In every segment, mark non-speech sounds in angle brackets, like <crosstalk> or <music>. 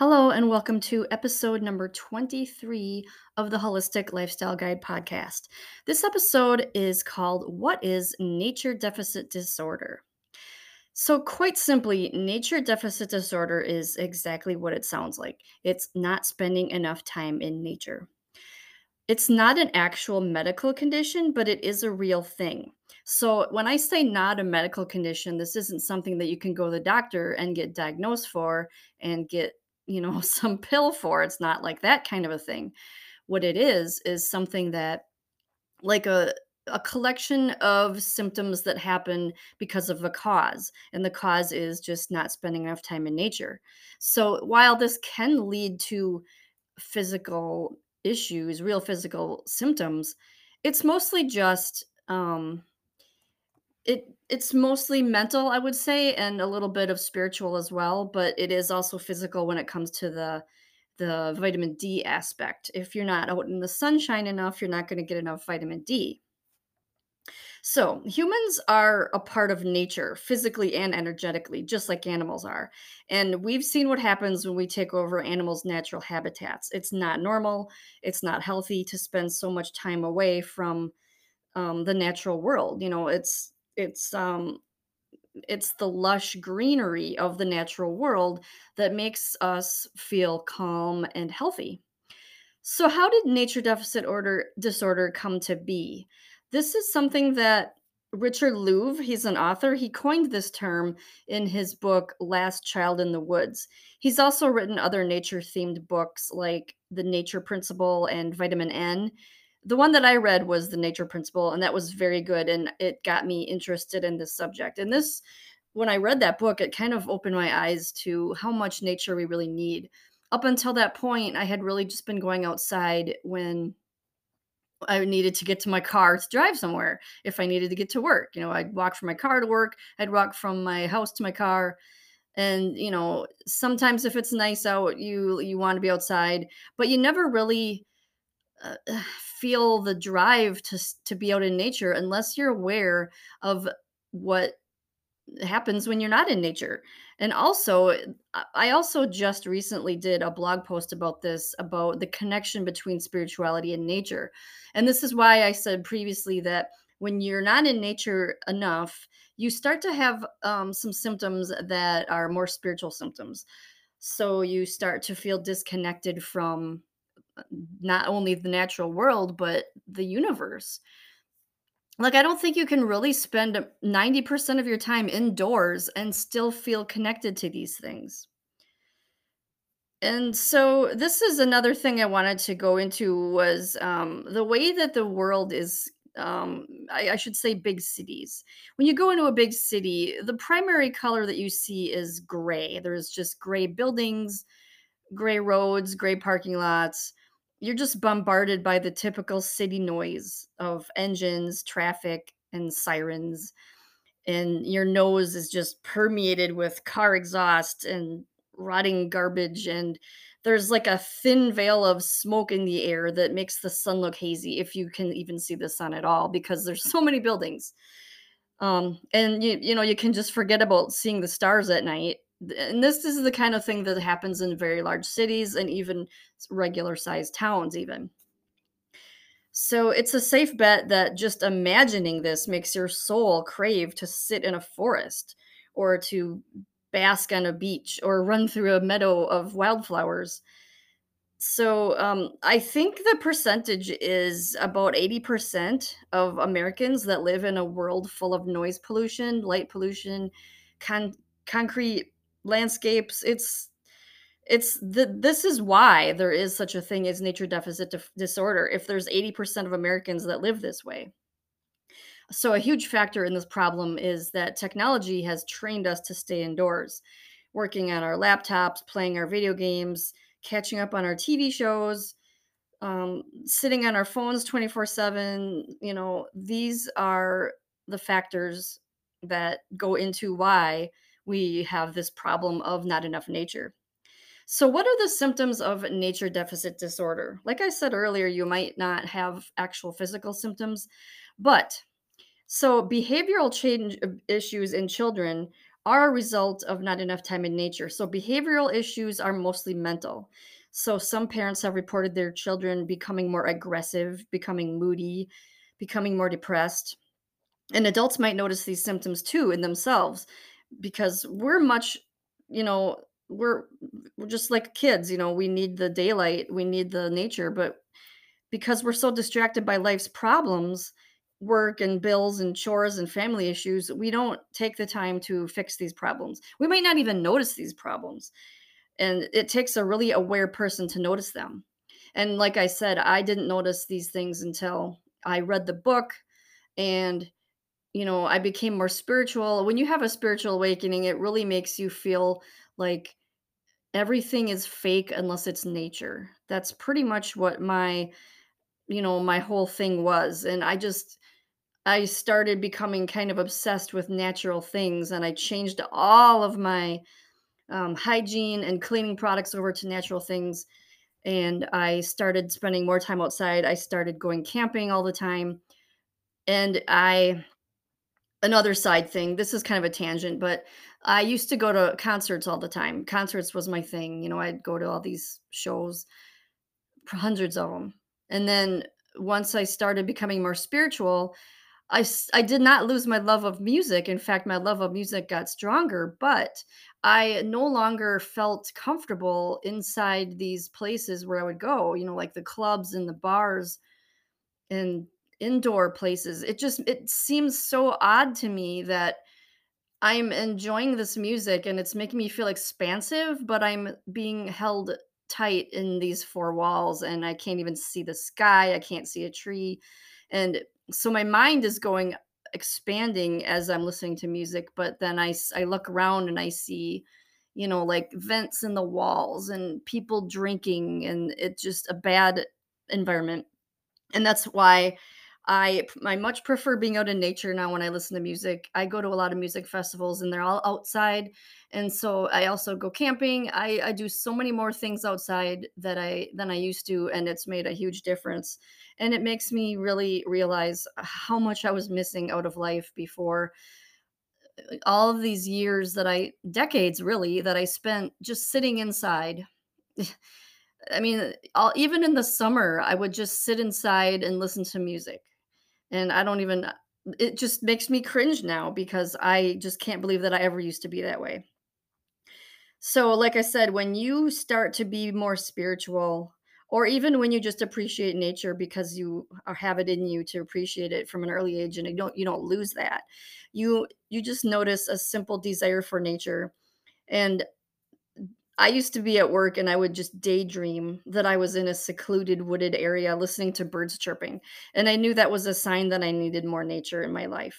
Hello, and welcome to episode number 23 of the Holistic Lifestyle Guide podcast. This episode is called What is Nature Deficit Disorder? So, quite simply, nature deficit disorder is exactly what it sounds like it's not spending enough time in nature. It's not an actual medical condition, but it is a real thing. So, when I say not a medical condition, this isn't something that you can go to the doctor and get diagnosed for and get, you know, <laughs> some pill for. It's not like that kind of a thing. What it is is something that like a a collection of symptoms that happen because of a cause and the cause is just not spending enough time in nature. So, while this can lead to physical issues, real physical symptoms, it's mostly just um it it's mostly mental, I would say, and a little bit of spiritual as well, but it is also physical when it comes to the the vitamin D aspect. If you're not out in the sunshine enough, you're not going to get enough vitamin D. So, humans are a part of nature physically and energetically, just like animals are. And we've seen what happens when we take over animals' natural habitats. It's not normal, it's not healthy to spend so much time away from um, the natural world. You know, it's it's um it's the lush greenery of the natural world that makes us feel calm and healthy. So, how did nature deficit order disorder come to be? This is something that Richard Louv, he's an author, he coined this term in his book Last Child in the Woods. He's also written other nature themed books like The Nature Principle and Vitamin N. The one that I read was The Nature Principle, and that was very good, and it got me interested in this subject. And this, when I read that book, it kind of opened my eyes to how much nature we really need up until that point, I had really just been going outside when I needed to get to my car to drive somewhere. If I needed to get to work, you know, I'd walk from my car to work, I'd walk from my house to my car. And, you know, sometimes if it's nice out, you you want to be outside, but you never really uh, <sighs> feel the drive to to be out in nature unless you're aware of what happens when you're not in nature. And also, I I also just recently did a blog post about this about the connection between spirituality and nature. And this is why I said previously that when you're not in nature enough, you start to have um, some symptoms that are more spiritual symptoms. So you start to feel disconnected from not only the natural world, but the universe like, I don't think you can really spend 90% of your time indoors and still feel connected to these things. And so this is another thing I wanted to go into was um, the way that the world is. Um, I, I should say big cities. When you go into a big city, the primary color that you see is gray. There's just gray buildings, gray roads, gray parking lots. You're just bombarded by the typical city noise of engines, traffic, and sirens. And your nose is just permeated with car exhaust and rotting garbage. And there's like a thin veil of smoke in the air that makes the sun look hazy if you can even see the sun at all because there's <laughs> so many buildings. Um, and you you know, you can just forget about seeing the stars at night. And this is the kind of thing that happens in very large cities and even regular sized towns, even. So it's a safe bet that just imagining this makes your soul crave to sit in a forest or to bask on a beach or run through a meadow of wildflowers. So um, I think the percentage is about 80% of Americans that live in a world full of noise pollution, light pollution, con- concrete landscapes. It's it's the this is why there is such a thing as nature deficit disorder if there's 80% of Americans that live this way. So a huge factor in this problem is that technology has trained us to stay indoors, working on our laptops, playing our video games, catching up on our TV shows, um, sitting on our phones 24/7, you know, these are the factors that go into why we have this problem of not enough nature. So, what are the symptoms of nature deficit disorder? Like I said earlier, you might not have actual physical symptoms, but so behavioral change uh, issues in children are a result of not enough time in nature. So behavioral issues are mostly mental. So some parents have reported their children becoming more aggressive, becoming moody, becoming more depressed. And adults might notice these symptoms too in themselves because we're much, you know, we're we're just like kids, you know, we need the daylight, we need the nature, but because we're so distracted by life's problems, work and bills and chores and family issues, we don't take the time to fix these problems. We might not even notice these problems. And it takes a really aware person to notice them. And like I said, I didn't notice these things until I read the book and you know, I became more spiritual. When you have a spiritual awakening, it really makes you feel like everything is fake unless it's nature. That's pretty much what my, you know, my whole thing was. And I just, I started becoming kind of obsessed with natural things and I changed all of my um, hygiene and cleaning products over to natural things. And I started spending more time outside. I started going camping all the time. And I another side thing. This is kind of a tangent, but I used to go to concerts all the time. Concerts was my thing. You know, I'd go to all these shows, hundreds of them. And then once I started becoming more spiritual, I, I did not lose my love of music. In fact, my love of music got stronger, but I no longer felt comfortable inside these places where I would go, you know, like the clubs and the bars and indoor places. It just it seems so odd to me that I'm enjoying this music and it's making me feel expansive, but I'm being held tight in these four walls and I can't even see the sky, I can't see a tree. And so my mind is going expanding as I'm listening to music, but then I I look around and I see you know like vents in the walls and people drinking and it's just a bad environment. And that's why I I much prefer being out in nature now when I listen to music. I go to a lot of music festivals and they're all outside. And so I also go camping. I, I do so many more things outside that I than I used to, and it's made a huge difference. And it makes me really realize how much I was missing out of life before uh, all of these years that I decades really that I spent just sitting inside. <laughs> I mean, even in the summer, I would just sit inside and listen to music and I don't even uh, it just makes me cringe now because I just can't believe that I ever used to be that way. So, like I said, when you start to be more spiritual, or even when you just appreciate nature because you have it in you to appreciate it from an early age, and you don't you don't lose that, you you just notice a simple desire for nature, and I used to be at work and I would just daydream that I was in a secluded wooded area listening to birds chirping. And I knew that was a sign that I needed more nature in my life.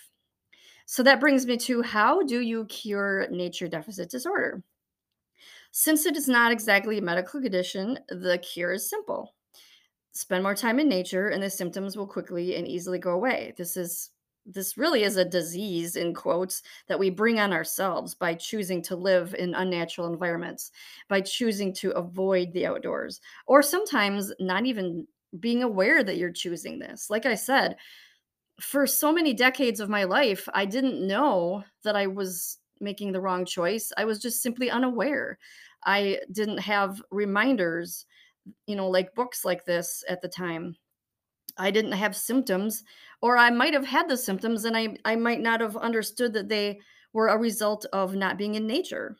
So that brings me to how do you cure nature deficit disorder? Since it is not exactly a medical condition, the cure is simple. Spend more time in nature and the symptoms will quickly and easily go away. This is this really is a disease in quotes that we bring on ourselves by choosing to live in unnatural environments by choosing to avoid the outdoors or sometimes not even being aware that you're choosing this. Like i said for so many decades of my life i didn't know that i was making the wrong choice. I was just simply unaware. I didn't have reminders you know like books like this at the time. I didn't have symptoms, or I might have had the symptoms and I, I might not have understood that they were a result of not being in nature.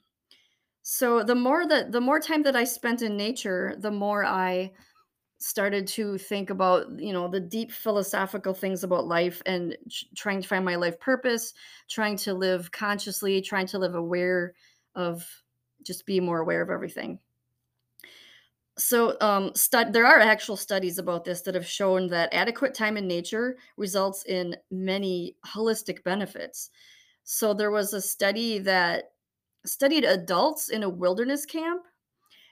So the more that the more time that I spent in nature, the more I started to think about, you know, the deep philosophical things about life and ch- trying to find my life purpose, trying to live consciously, trying to live aware of just be more aware of everything so um, there are actual studies about this that have shown that adequate time in nature results in many holistic benefits. So there was a study that studied adults in a wilderness camp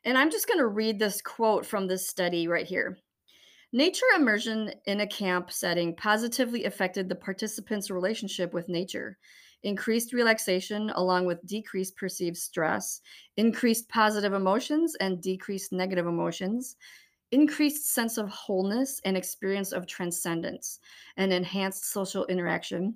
and i'm just going to read this quote from this study right here. Nature immersion in a camp setting positively affected the participants relationship with nature increased relaxation along with decreased perceived stress, increased positive emotions and decreased negative emotions, increased sense of wholeness and experience of transcendence, and enhanced social interaction,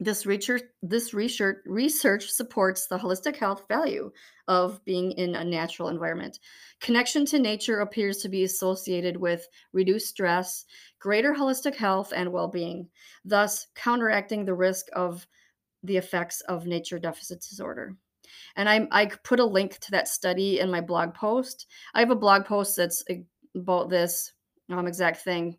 This research, this research, research supports the holistic health value of being in a natural environment. Connection to nature appears to be associated with reduced stress, greater holistic health, and well being, thus counteracting the risk of the effects of nature deficit disorder. And I, I put a link to that study in my blog post. I have a blog post that's about this um, exact thing.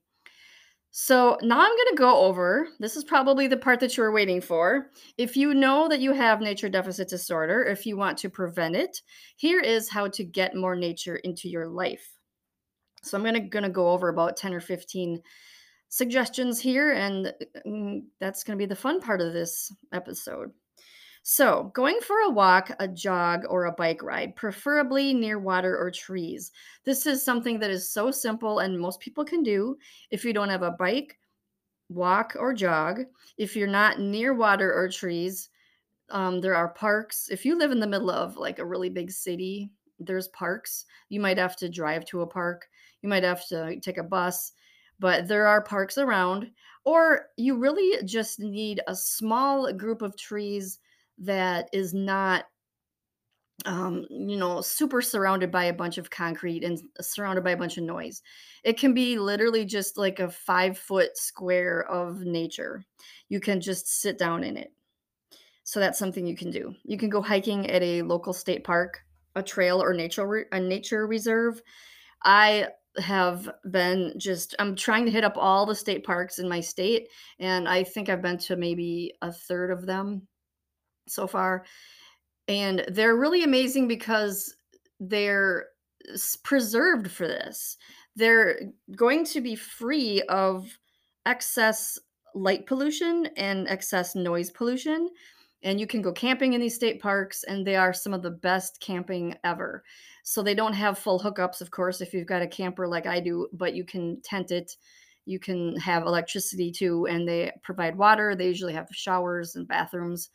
So now I'm going to go over this is probably the part that you were waiting for. If you know that you have nature deficit disorder, if you want to prevent it, here is how to get more nature into your life. So I'm going to, going to go over about 10 or 15 suggestions here, and mm, that's going to be the fun part of this episode. So, going for a walk, a jog, or a bike ride, preferably near water or trees. This is something that is so simple and most people can do. If you don't have a bike, walk or jog. If you're not near water or trees, um, there are parks. If you live in the middle of like a really big city, there's parks. You might have to drive to a park, you might have to take a bus, but there are parks around. Or you really just need a small group of trees that is not um, you know, super surrounded by a bunch of concrete and surrounded by a bunch of noise. It can be literally just like a five foot square of nature. You can just sit down in it. So that's something you can do. You can go hiking at a local state park, a trail, or nature a nature reserve. I have been just I'm trying to hit up all the state parks in my state, and I think I've been to maybe a third of them so far. And they're really amazing because they're preserved for this. They're going to be free of excess light pollution and excess noise pollution. And you can go camping in these state parks, and they are some of the best camping ever. So they don't have full hookups, of course, if you've got a camper like I do, but you can tent it. You can have electricity too, and they provide water. They usually have showers and bathrooms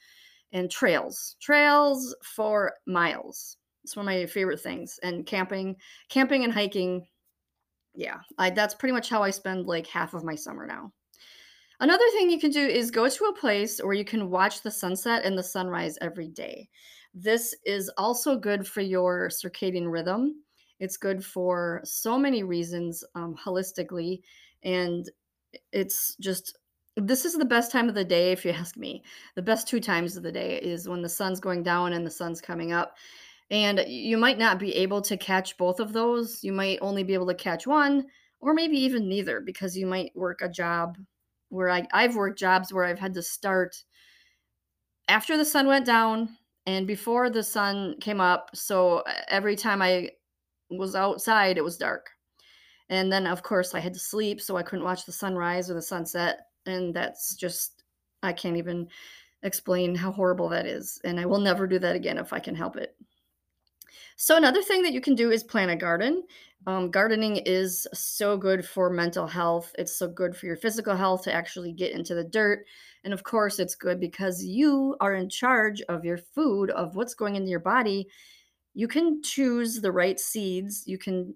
and trails. Trails for miles. It's one of my favorite things. And camping, camping and hiking. Yeah, I, that's pretty much how I spend like half of my summer now. Another thing you can do is go to a place where you can watch the sunset and the sunrise every day. This is also good for your circadian rhythm. It's good for so many reasons um, holistically, and it's just this is the best time of the day, if you ask me. The best two times of the day is when the sun's going down and the sun's coming up. And you might not be able to catch both of those. You might only be able to catch one, or maybe even neither, because you might work a job where I, I've worked jobs where I've had to start after the sun went down and before the sun came up. So every time I was outside, it was dark. And then, of course, I had to sleep, so I couldn't watch the sunrise or the sunset and that's just I can't even explain how horrible that is and I will never do that again if I can help it. So another thing that you can do is plant a garden. Um, gardening is so good for mental health. It's so good for your physical health to actually get into the dirt. And of course, it's good because you are in charge of your food, of what's going into your body. You can choose the right seeds. You can,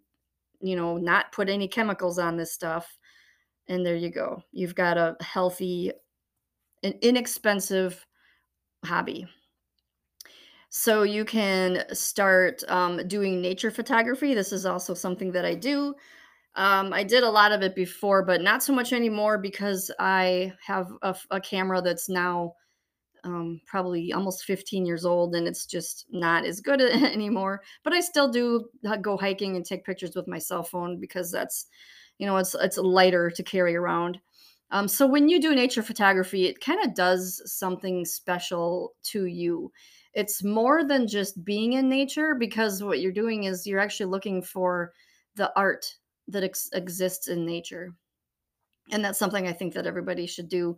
you know, not put any chemicals on this stuff. And there you go. You've got a healthy an inexpensive hobby. So you can start um, doing nature photography. This is also something that I do. Um, I did a lot of it before, but not so much anymore because I have a, a camera that's now um, probably almost 15 years old and it's just not as good <laughs> anymore. But I still do uh, go hiking and take pictures with my cell phone because that's you know it's it's lighter to carry around um, so when you do nature photography it kind of does something special to you it's more than just being in nature because what you're doing is you're actually looking for the art that ex- exists in nature. And that's something i think that everybody should do.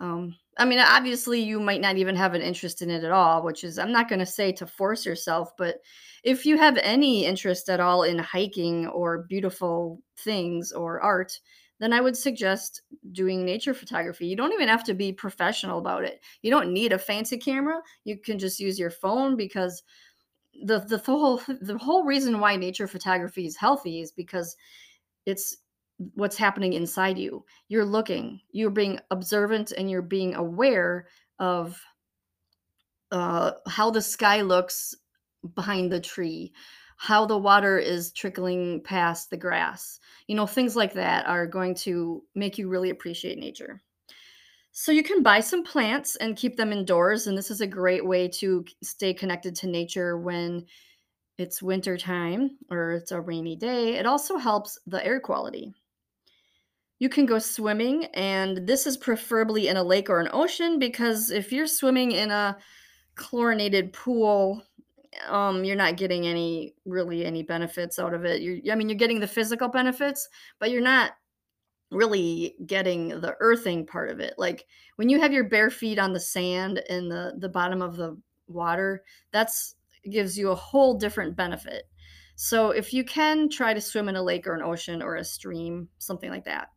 Um, I mean, obviously, you might not even have an interest in it at all, which is, I'm not going to say to force yourself, but if you have any interest at all in hiking or beautiful things or art, then I would suggest doing nature photography. You don't even have to be professional about it. You don't need a fancy camera. You can just use your phone because the the whole the whole reason why nature photography is healthy is because it's what's happening inside you. You're looking, you're being observant, and you're being aware of uh, how the sky looks behind the tree, how the water is trickling past the grass. You know, things like that are going to make you really appreciate nature. So you can buy some plants and keep them indoors, and this is a great way to stay connected to nature when it's winter time or it's a rainy day. It also helps the air quality. You can go swimming, and this is preferably in a lake or an ocean because if you're swimming in a chlorinated pool, um, you're not getting any really any benefits out of it. You're, I mean, you're getting the physical benefits, but you're not really getting the earthing part of it. Like when you have your bare feet on the sand in the the bottom of the water, that's gives you a whole different benefit. So if you can try to swim in a lake or an ocean or a stream, something like that.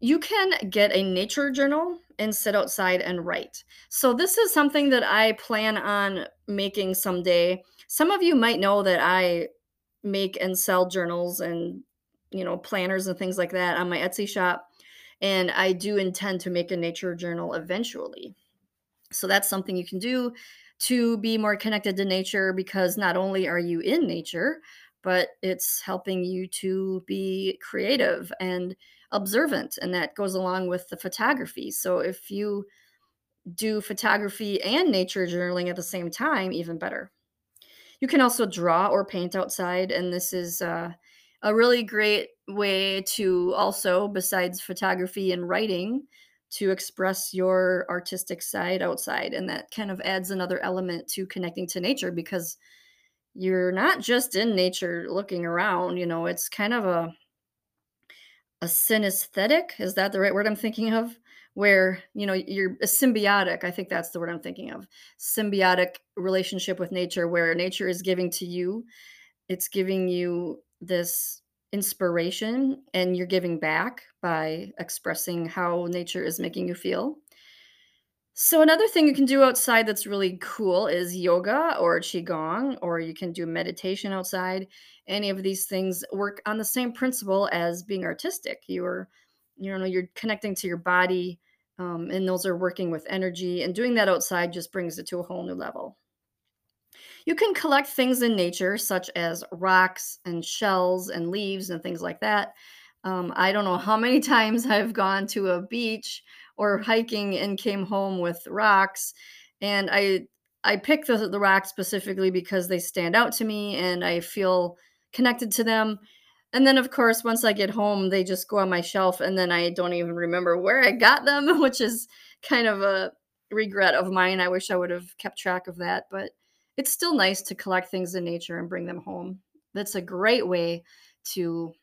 You can get a nature journal and sit outside and write. So this is something that I plan on making someday. Some of you might know that I make and sell journals and you know planners and things like that on my Etsy shop and I do intend to make a nature journal eventually. So that's something you can do to be more connected to nature because not only are you in nature, but it's helping you to be creative and observant. And that goes along with the photography. So if you do photography and nature journaling at the same time, even better. You can also draw or paint outside, and this is uh, a really great way to also, besides photography and writing, to express your artistic side outside. And that kind of adds another element to connecting to nature because you're not just in nature looking around, you know, it's kind of a a synesthetic, is that the right word I'm thinking of? Where, you know, you're a symbiotic, I think that's the word I'm thinking of. Symbiotic relationship with nature where nature is giving to you, it's giving you this inspiration and you're giving back by expressing how nature is making you feel. So another thing you can do outside that's really cool is yoga or qigong, or you can do meditation outside. Any of these things work on the same principle as being artistic. You're, you know, you're connecting to your body, um, and those are working with energy. And doing that outside just brings it to a whole new level. You can collect things in nature, such as rocks and shells and leaves and things like that. Um, I don't know how many <laughs> times I've gone to a beach or hiking and came home with rocks, and I I pick the the rocks specifically because they stand out to me and I feel connected to them. And then, of course, once I get home, they just go on my shelf, and then I don't even remember where I got them, <laughs> which is kind of a regret of mine. I wish I would have kept track of that, but it's still nice to collect things in nature and bring them home. That's a great way to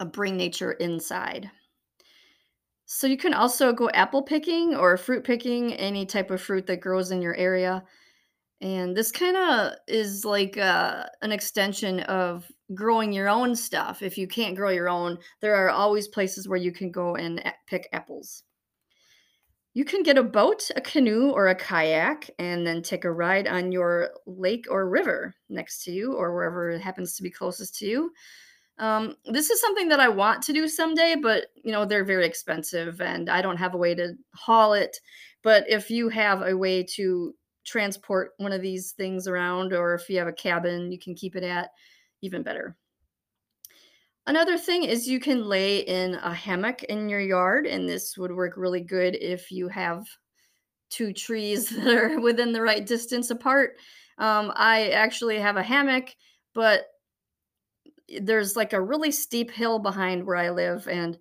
uh, bring nature inside. So you can also go apple picking or fruit picking, any type of fruit that grows in your area. And this kind of is like uh, an extension of growing your own stuff. If you can't grow your own, there are always places where you can go and pick apples. You can get a boat, a canoe, or a kayak and then take a ride on your lake or river next to you or wherever it happens to be closest to you. Um, this is something that I want to do someday, but you know, they're very expensive and I don't have a way to haul it. But if you have a way to transport one of these things around, or if you have a cabin you can keep it at, even better. Another thing is you can lay in a hammock in your yard, and this would work really good if you have two trees <laughs> that are within the right distance apart. Um, I actually have a hammock, but there's like a really steep hill behind where I live, and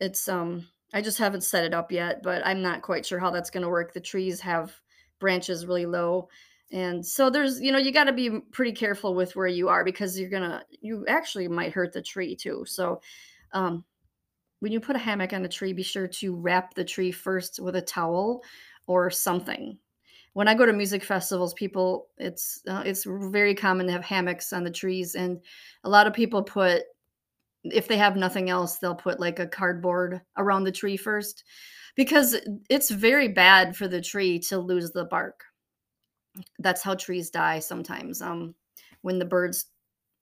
it's um I just haven't set it up yet, but I'm not quite sure how that's going to work. The trees have branches really low. And so there's, you know, you got to be pretty careful with where you are because you're to you actually might hurt the tree too. So um when you put a hammock on a tree, be sure to wrap the tree first with a towel or something. When I go to music festivals, people it's uh, it's very common to have hammocks on the trees and a lot of people put if they have nothing else, they'll put like a cardboard around the tree first because it's very bad for the tree to lose the bark. That's how trees die sometimes. Um, when the birds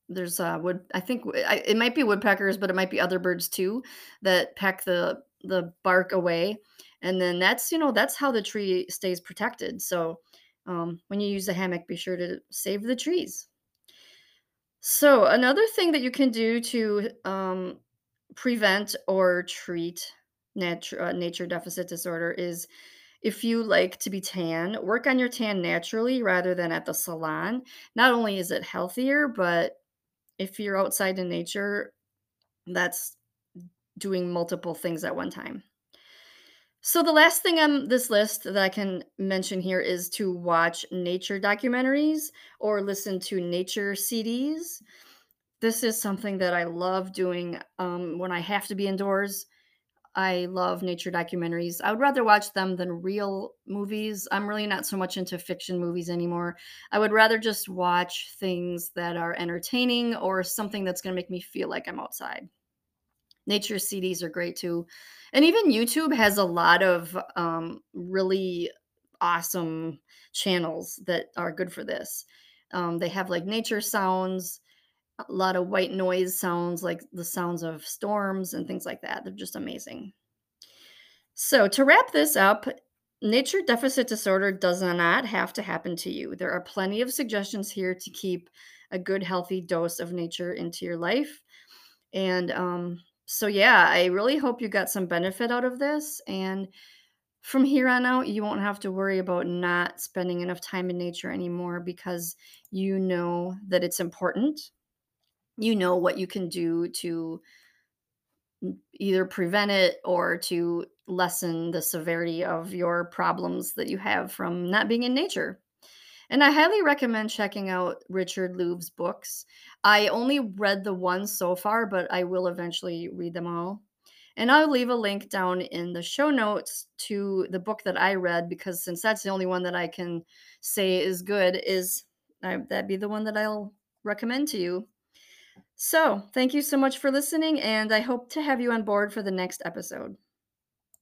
there's uh wood I think I, it might be woodpeckers, but it might be other birds too that peck the the bark away. And then that's, you know, that's how the tree stays protected. So um, when you use a hammock, be sure to save the trees. So another thing that you can do to um, prevent or treat nat- uh, nature deficit disorder is if you like to be tan, work on your tan naturally rather than at the salon. Not only is it healthier, but if you're outside in nature, that's doing multiple things at one time. So the last thing on this list that I can mention here is to watch nature documentaries or listen to nature CDs. This is something that I love doing um, when I have to be indoors. I love nature documentaries. I would rather watch them than real movies. I'm really not so much into fiction movies anymore. I would rather just watch things that are entertaining or something that's going to make me feel like I'm outside. Nature CDs are great too. And even YouTube has a lot of um, really awesome channels that are good for this. Um, they have like nature sounds, a lot of white noise sounds, like the sounds of storms and things like that. They're just amazing. So, to wrap this up, nature deficit disorder does not have to happen to you. There are plenty of suggestions here to keep a good, healthy dose of nature into your life. And um, so, yeah, I really hope you got some benefit out of this. And from here on out, you won't have to worry about not spending enough time in nature anymore because you know that it's important. You know what you can do to either prevent it or to lessen the severity of your problems that you have from not being in nature. And I highly recommend checking out Richard Louv's books. I only read the one so far, but I will eventually read them all. And I'll leave a link down in the show notes to the book that I read because since that's the only one that I can say is good, is that'd be the one that I'll recommend to you. So, thank you so much for listening, and I hope to have you on board for the next episode.